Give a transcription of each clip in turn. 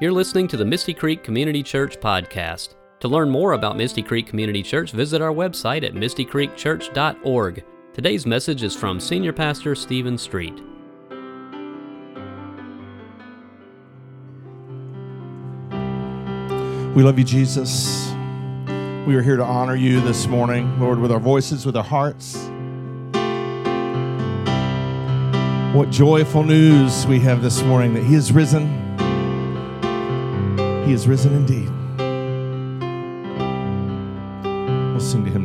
You're listening to the Misty Creek Community Church podcast. To learn more about Misty Creek Community Church, visit our website at mistycreekchurch.org. Today's message is from Senior Pastor Stephen Street. We love you, Jesus. We are here to honor you this morning, Lord, with our voices, with our hearts. What joyful news we have this morning that He is risen. He is risen indeed. We'll sing to Him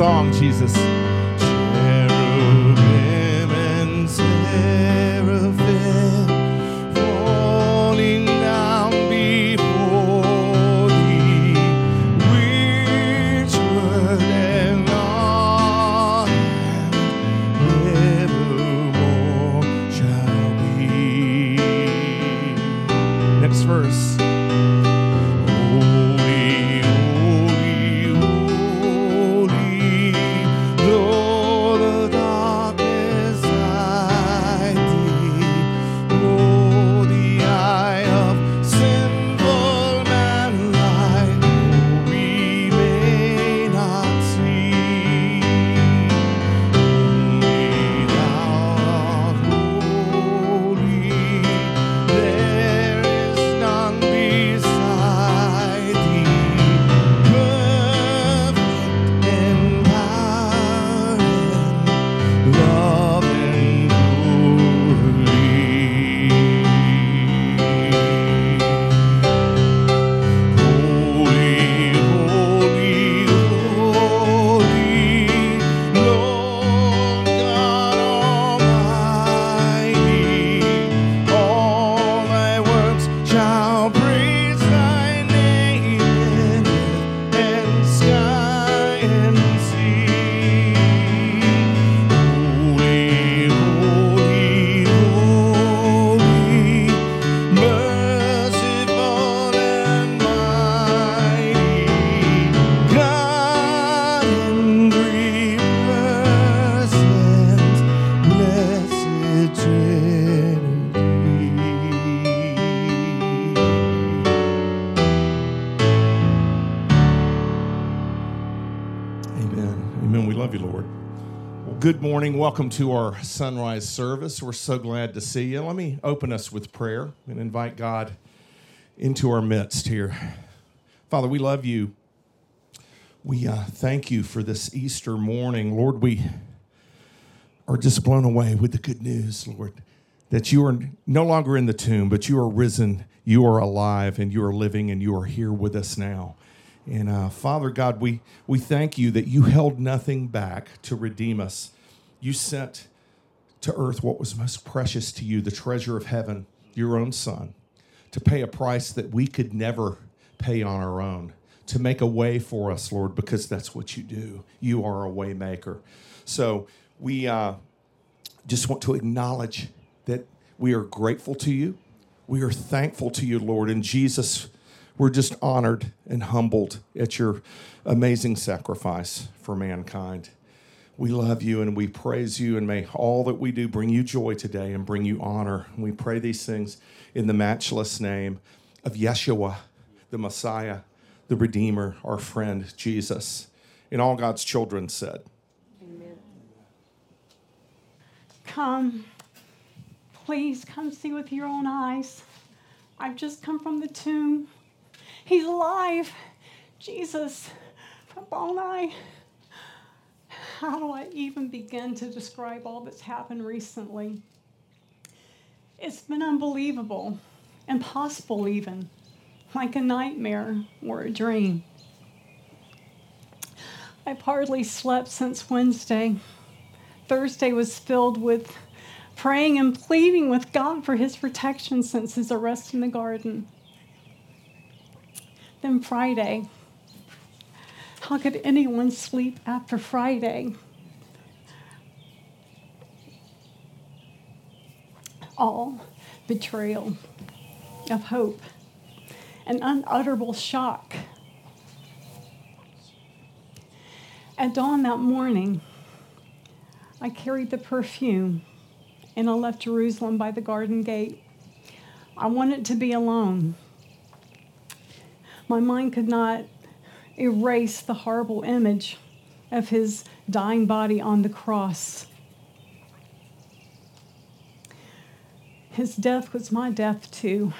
song, Jesus. Morning. Welcome to our sunrise service. We're so glad to see you. Let me open us with prayer and invite God into our midst here. Father, we love you. We uh, thank you for this Easter morning. Lord, we are just blown away with the good news, Lord, that you are no longer in the tomb, but you are risen, you are alive, and you are living, and you are here with us now. And uh, Father God, we, we thank you that you held nothing back to redeem us. You sent to earth what was most precious to you, the treasure of heaven, your own Son, to pay a price that we could never pay on our own, to make a way for us, Lord, because that's what you do. You are a way maker. So we uh, just want to acknowledge that we are grateful to you. We are thankful to you, Lord. And Jesus, we're just honored and humbled at your amazing sacrifice for mankind. We love you and we praise you, and may all that we do bring you joy today and bring you honor. We pray these things in the matchless name of Yeshua, the Messiah, the Redeemer, our friend Jesus. And all God's children said, Amen. Come. Please come see with your own eyes. I've just come from the tomb. He's alive. Jesus, Rabboni. How do I even begin to describe all that's happened recently? It's been unbelievable, impossible even, like a nightmare or a dream. I've hardly slept since Wednesday. Thursday was filled with praying and pleading with God for his protection since his arrest in the garden. Then Friday, how could anyone sleep after Friday? All betrayal of hope, an unutterable shock. At dawn that morning, I carried the perfume and I left Jerusalem by the garden gate. I wanted to be alone. My mind could not erase the horrible image of his dying body on the cross. His death was my death, too.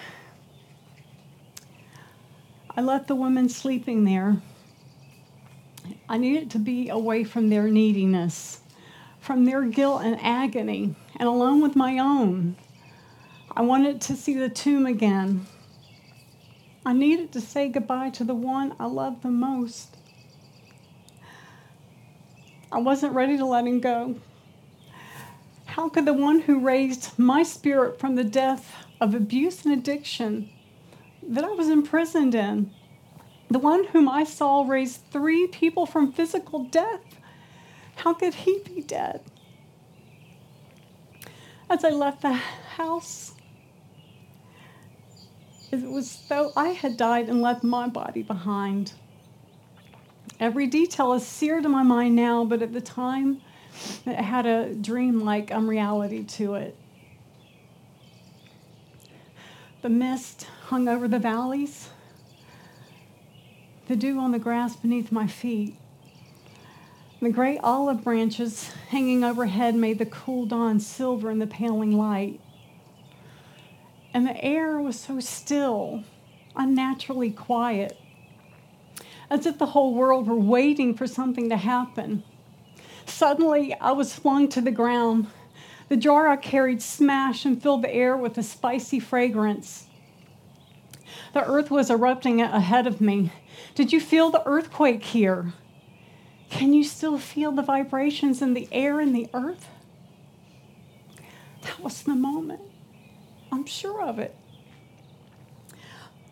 I left the women sleeping there. I needed to be away from their neediness, from their guilt and agony, and alone with my own. I wanted to see the tomb again. I needed to say goodbye to the one I loved the most. I wasn't ready to let him go. How could the one who raised my spirit from the death of abuse and addiction that I was imprisoned in, the one whom I saw raise three people from physical death, how could he be dead? As I left the house, it was though I had died and left my body behind. Every detail is seared in my mind now, but at the time, it had a dream-like um, unreality to it. The mist hung over the valleys, the dew on the grass beneath my feet. The great olive branches hanging overhead made the cool dawn silver in the paling light and the air was so still, unnaturally quiet, as if the whole world were waiting for something to happen. Suddenly, I was flung to the ground. The jar I carried smashed and filled the air with a spicy fragrance. The earth was erupting ahead of me. Did you feel the earthquake here? Can you still feel the vibrations in the air and the earth? That was the moment. I'm sure of it.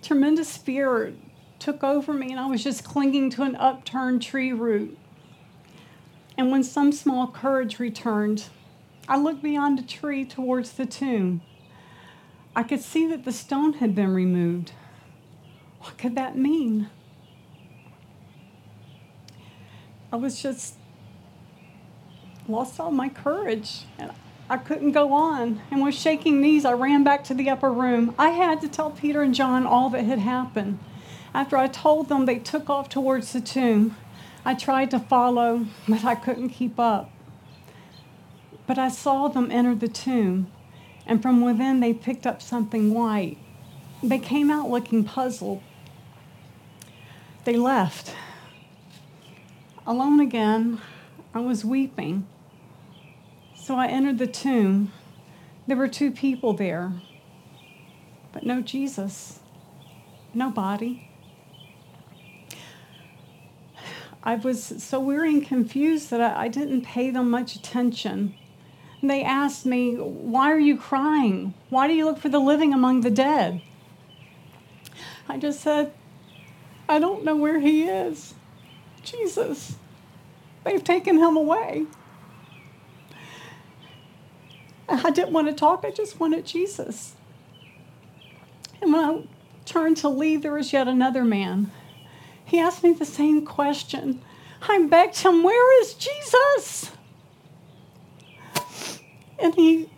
Tremendous fear took over me, and I was just clinging to an upturned tree root. And when some small courage returned, I looked beyond the tree towards the tomb. I could see that the stone had been removed. What could that mean? I was just lost all my courage. And I couldn't go on. And with shaking knees, I ran back to the upper room. I had to tell Peter and John all that had happened. After I told them, they took off towards the tomb. I tried to follow, but I couldn't keep up. But I saw them enter the tomb, and from within they picked up something white. They came out looking puzzled. They left. Alone again, I was weeping. So I entered the tomb. There were two people there, but no Jesus, no body. I was so weary and confused that I, I didn't pay them much attention. And they asked me, Why are you crying? Why do you look for the living among the dead? I just said, I don't know where he is. Jesus, they've taken him away. I didn't want to talk, I just wanted Jesus. And when I turned to leave, there was yet another man. He asked me the same question. I begged him, Where is Jesus? And he,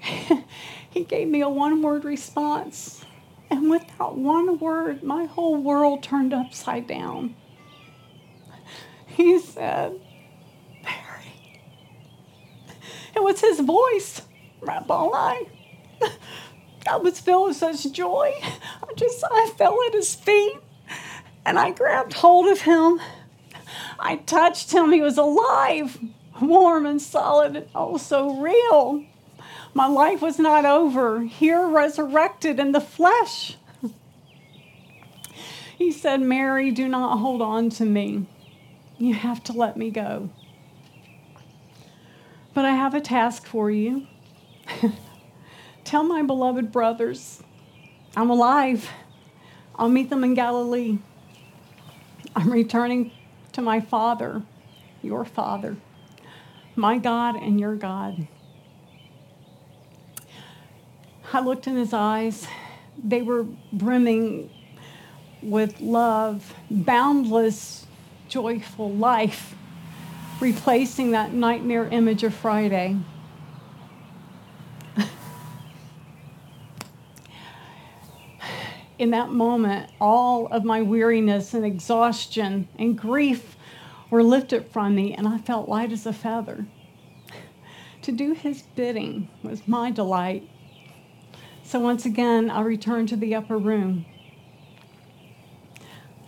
he gave me a one word response. And with that one word, my whole world turned upside down. He said, Mary. It was his voice, Rabboni. I was filled with such joy. I just, I fell at his feet and I grabbed hold of him. I touched him. He was alive, warm and solid, and oh, so real. My life was not over, here resurrected in the flesh. He said, Mary, do not hold on to me. You have to let me go. But I have a task for you. Tell my beloved brothers, I'm alive. I'll meet them in Galilee. I'm returning to my Father, your Father, my God and your God. I looked in his eyes. They were brimming with love, boundless, joyful life, replacing that nightmare image of Friday. In that moment, all of my weariness and exhaustion and grief were lifted from me, and I felt light as a feather. to do his bidding was my delight. So once again, I returned to the upper room.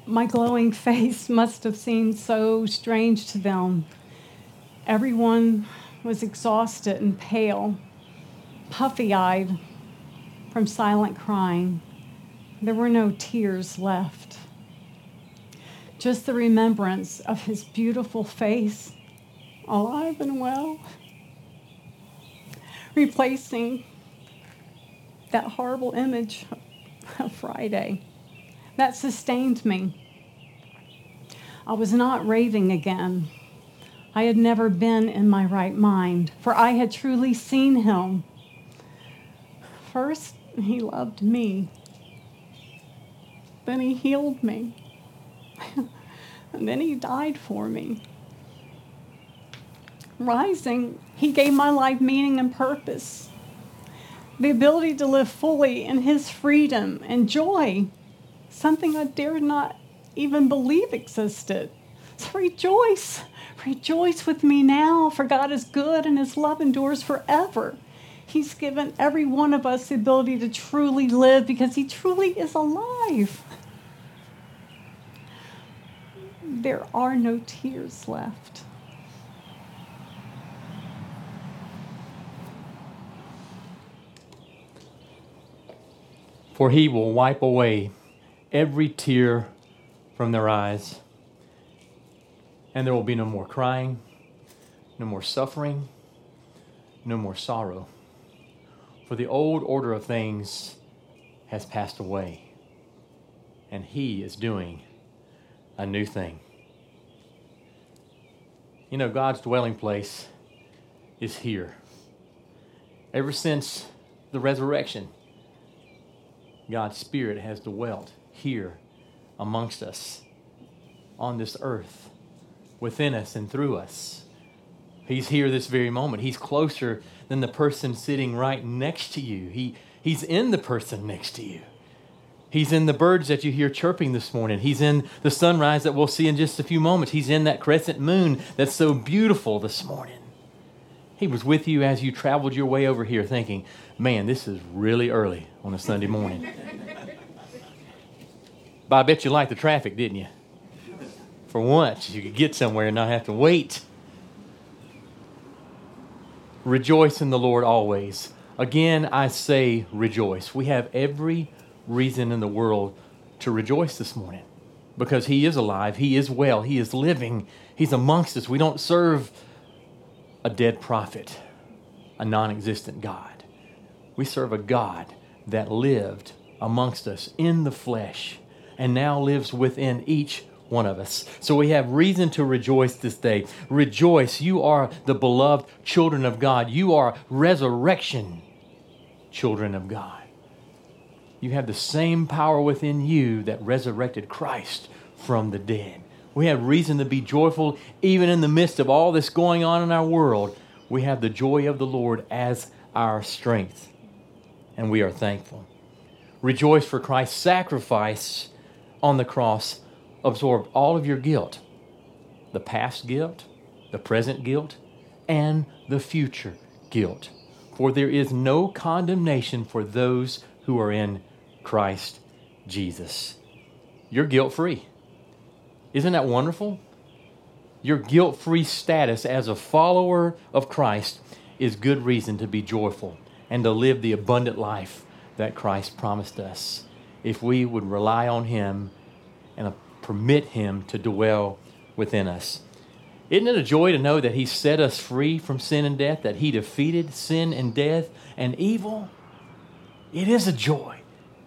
My glowing face must have seemed so strange to them. Everyone was exhausted and pale, puffy eyed from silent crying. There were no tears left, just the remembrance of his beautiful face, alive and well, replacing that horrible image of Friday that sustained me. I was not raving again. I had never been in my right mind, for I had truly seen him. First, he loved me. Then he healed me. and then he died for me. Rising, he gave my life meaning and purpose. The ability to live fully in his freedom and joy something I dared not even believe existed. So rejoice. Rejoice with me now, for God is good and his love endures forever. He's given every one of us the ability to truly live because he truly is alive. There are no tears left. For he will wipe away every tear from their eyes. And there will be no more crying, no more suffering, no more sorrow. For the old order of things has passed away, and He is doing a new thing. You know, God's dwelling place is here. Ever since the resurrection, God's Spirit has dwelt here amongst us on this earth, within us and through us. He's here this very moment. He's closer than the person sitting right next to you. He, he's in the person next to you. He's in the birds that you hear chirping this morning. He's in the sunrise that we'll see in just a few moments. He's in that crescent moon that's so beautiful this morning. He was with you as you traveled your way over here thinking, man, this is really early on a Sunday morning. But I bet you liked the traffic, didn't you? For once, you could get somewhere and not have to wait. Rejoice in the Lord always. Again, I say rejoice. We have every reason in the world to rejoice this morning because He is alive, He is well, He is living, He's amongst us. We don't serve a dead prophet, a non existent God. We serve a God that lived amongst us in the flesh and now lives within each one of us. So we have reason to rejoice this day. Rejoice, you are the beloved children of God. You are resurrection children of God. You have the same power within you that resurrected Christ from the dead. We have reason to be joyful even in the midst of all this going on in our world. We have the joy of the Lord as our strength, and we are thankful. Rejoice for Christ's sacrifice on the cross absorbed all of your guilt the past guilt, the present guilt, and the future guilt. For there is no condemnation for those who are in Christ Jesus. You're guilt free. Isn't that wonderful? Your guilt free status as a follower of Christ is good reason to be joyful and to live the abundant life that Christ promised us if we would rely on Him and permit Him to dwell within us. Isn't it a joy to know that He set us free from sin and death, that He defeated sin and death and evil? It is a joy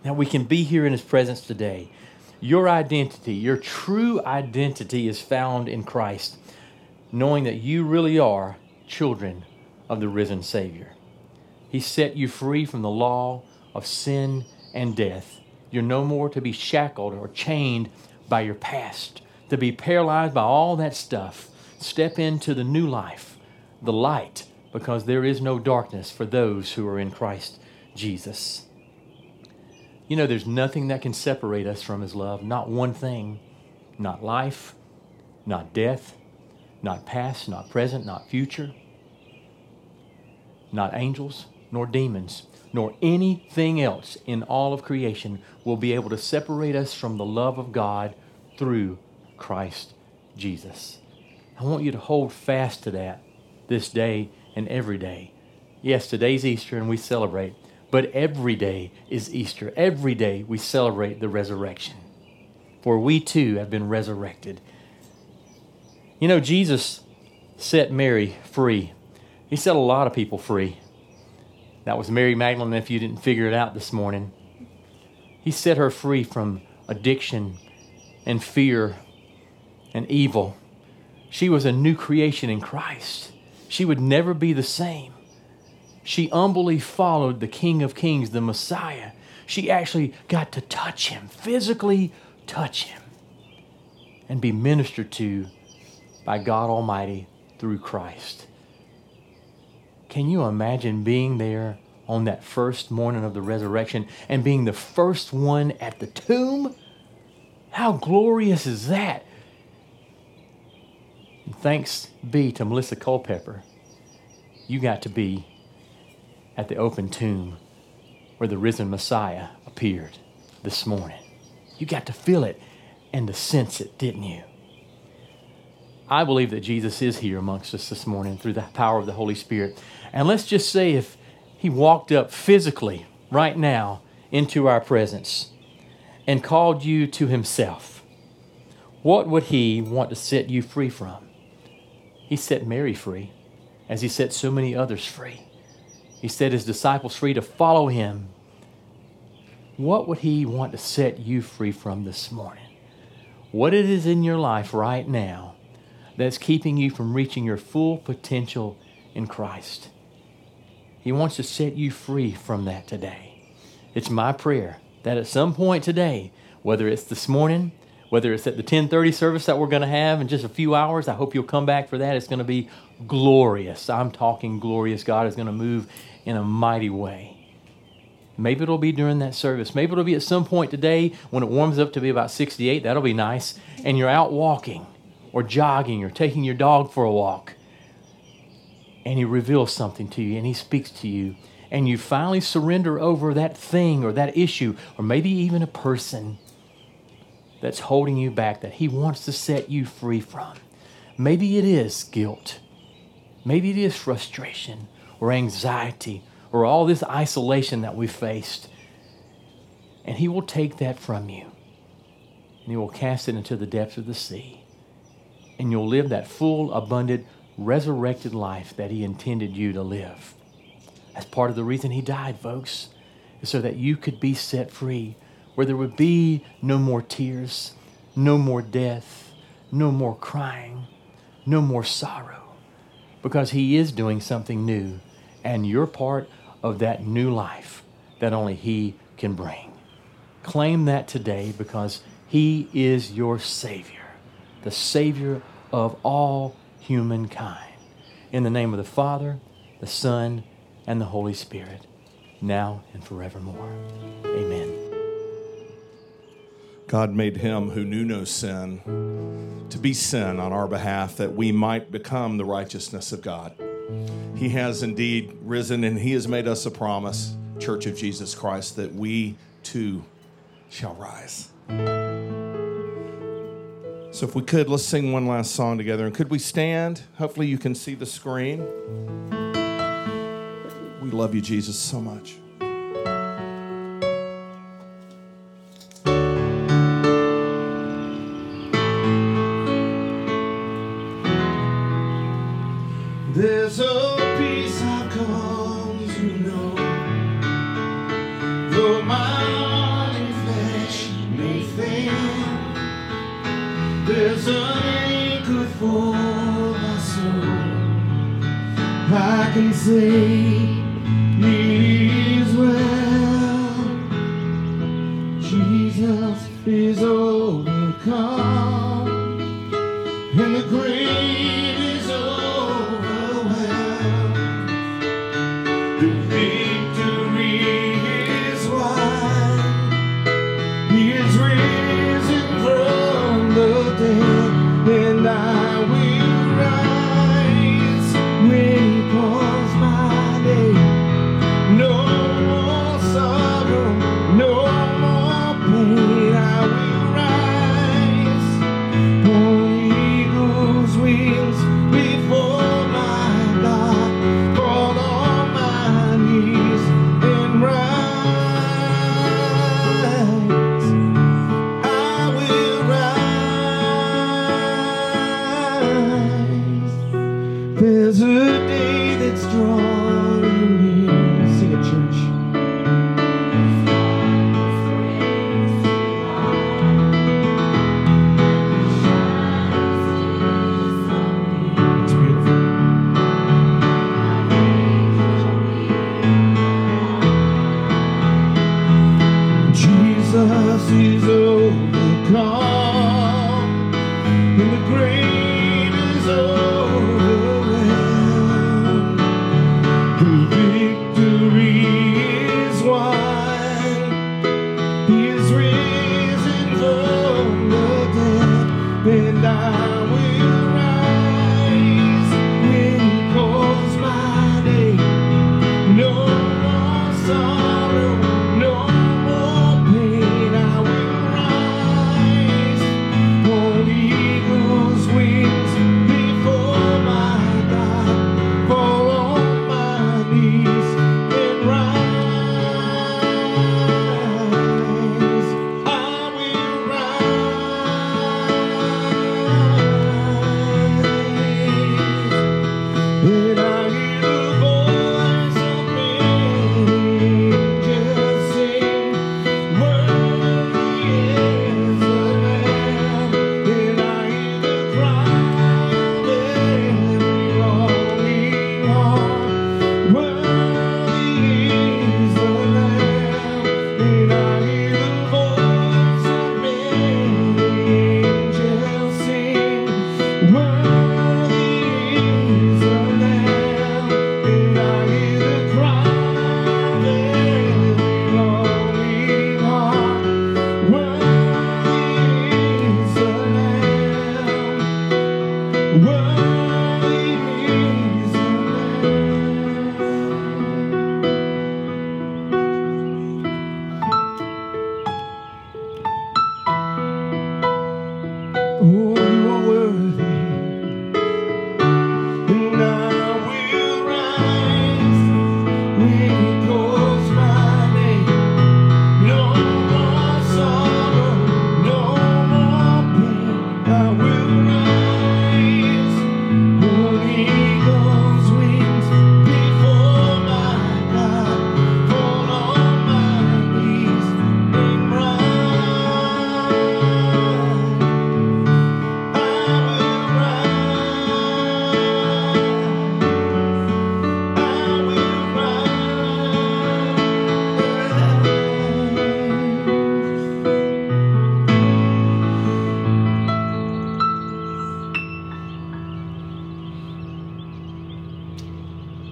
that we can be here in His presence today. Your identity, your true identity, is found in Christ, knowing that you really are children of the risen Savior. He set you free from the law of sin and death. You're no more to be shackled or chained by your past, to be paralyzed by all that stuff. Step into the new life, the light, because there is no darkness for those who are in Christ Jesus. You know, there's nothing that can separate us from His love, not one thing, not life, not death, not past, not present, not future, not angels, nor demons, nor anything else in all of creation will be able to separate us from the love of God through Christ Jesus. I want you to hold fast to that this day and every day. Yes, today's Easter and we celebrate, but every day is Easter. Every day we celebrate the resurrection. For we too have been resurrected. You know, Jesus set Mary free. He set a lot of people free. That was Mary Magdalene, if you didn't figure it out this morning. He set her free from addiction and fear and evil. She was a new creation in Christ. She would never be the same. She humbly followed the King of Kings, the Messiah. She actually got to touch him, physically touch him, and be ministered to by God Almighty through Christ. Can you imagine being there on that first morning of the resurrection and being the first one at the tomb? How glorious is that? Thanks be to Melissa Culpepper, you got to be at the open tomb where the risen Messiah appeared this morning. You got to feel it and to sense it, didn't you? I believe that Jesus is here amongst us this morning through the power of the Holy Spirit. And let's just say if he walked up physically right now into our presence and called you to himself, what would he want to set you free from? He set Mary free, as he set so many others free. He set his disciples free to follow him. What would he want to set you free from this morning? What it is in your life right now that's keeping you from reaching your full potential in Christ. He wants to set you free from that today. It's my prayer that at some point today, whether it's this morning, whether it's at the 1030 service that we're going to have in just a few hours, I hope you'll come back for that. It's going to be glorious. I'm talking glorious. God is going to move in a mighty way. Maybe it'll be during that service. Maybe it'll be at some point today when it warms up to be about 68. That'll be nice. And you're out walking or jogging or taking your dog for a walk. And He reveals something to you and He speaks to you. And you finally surrender over that thing or that issue or maybe even a person that's holding you back that He wants to set you free from. Maybe it is guilt. Maybe it is frustration or anxiety or all this isolation that we faced. And He will take that from you and He will cast it into the depths of the sea and you'll live that full, abundant, resurrected life that He intended you to live. That's part of the reason He died, folks, is so that you could be set free, where there would be no more tears, no more death, no more crying, no more sorrow, because He is doing something new, and you're part of that new life that only He can bring. Claim that today because He is your Savior the Savior of all humankind. In the name of the Father, the Son, and the Holy Spirit, now and forevermore. Amen. God made him who knew no sin to be sin on our behalf that we might become the righteousness of God. He has indeed risen and he has made us a promise, Church of Jesus Christ, that we too shall rise. So, if we could, let's sing one last song together. And could we stand? Hopefully, you can see the screen. We love you, Jesus, so much. I can say it is well. Jesus is overcome.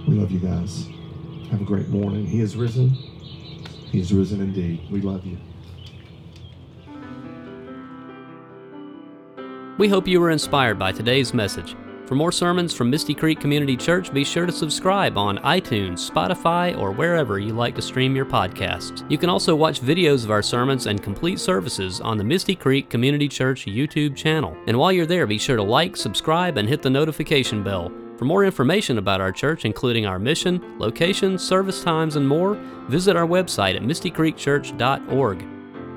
We love you guys. Have a great morning. He is risen. He is risen indeed. We love you. We hope you were inspired by today's message. For more sermons from Misty Creek Community Church, be sure to subscribe on iTunes, Spotify, or wherever you like to stream your podcasts. You can also watch videos of our sermons and complete services on the Misty Creek Community Church YouTube channel. And while you're there, be sure to like, subscribe, and hit the notification bell. For more information about our church, including our mission, location, service times, and more, visit our website at mistycreekchurch.org.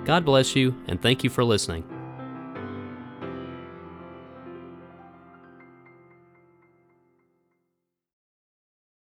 God bless you, and thank you for listening.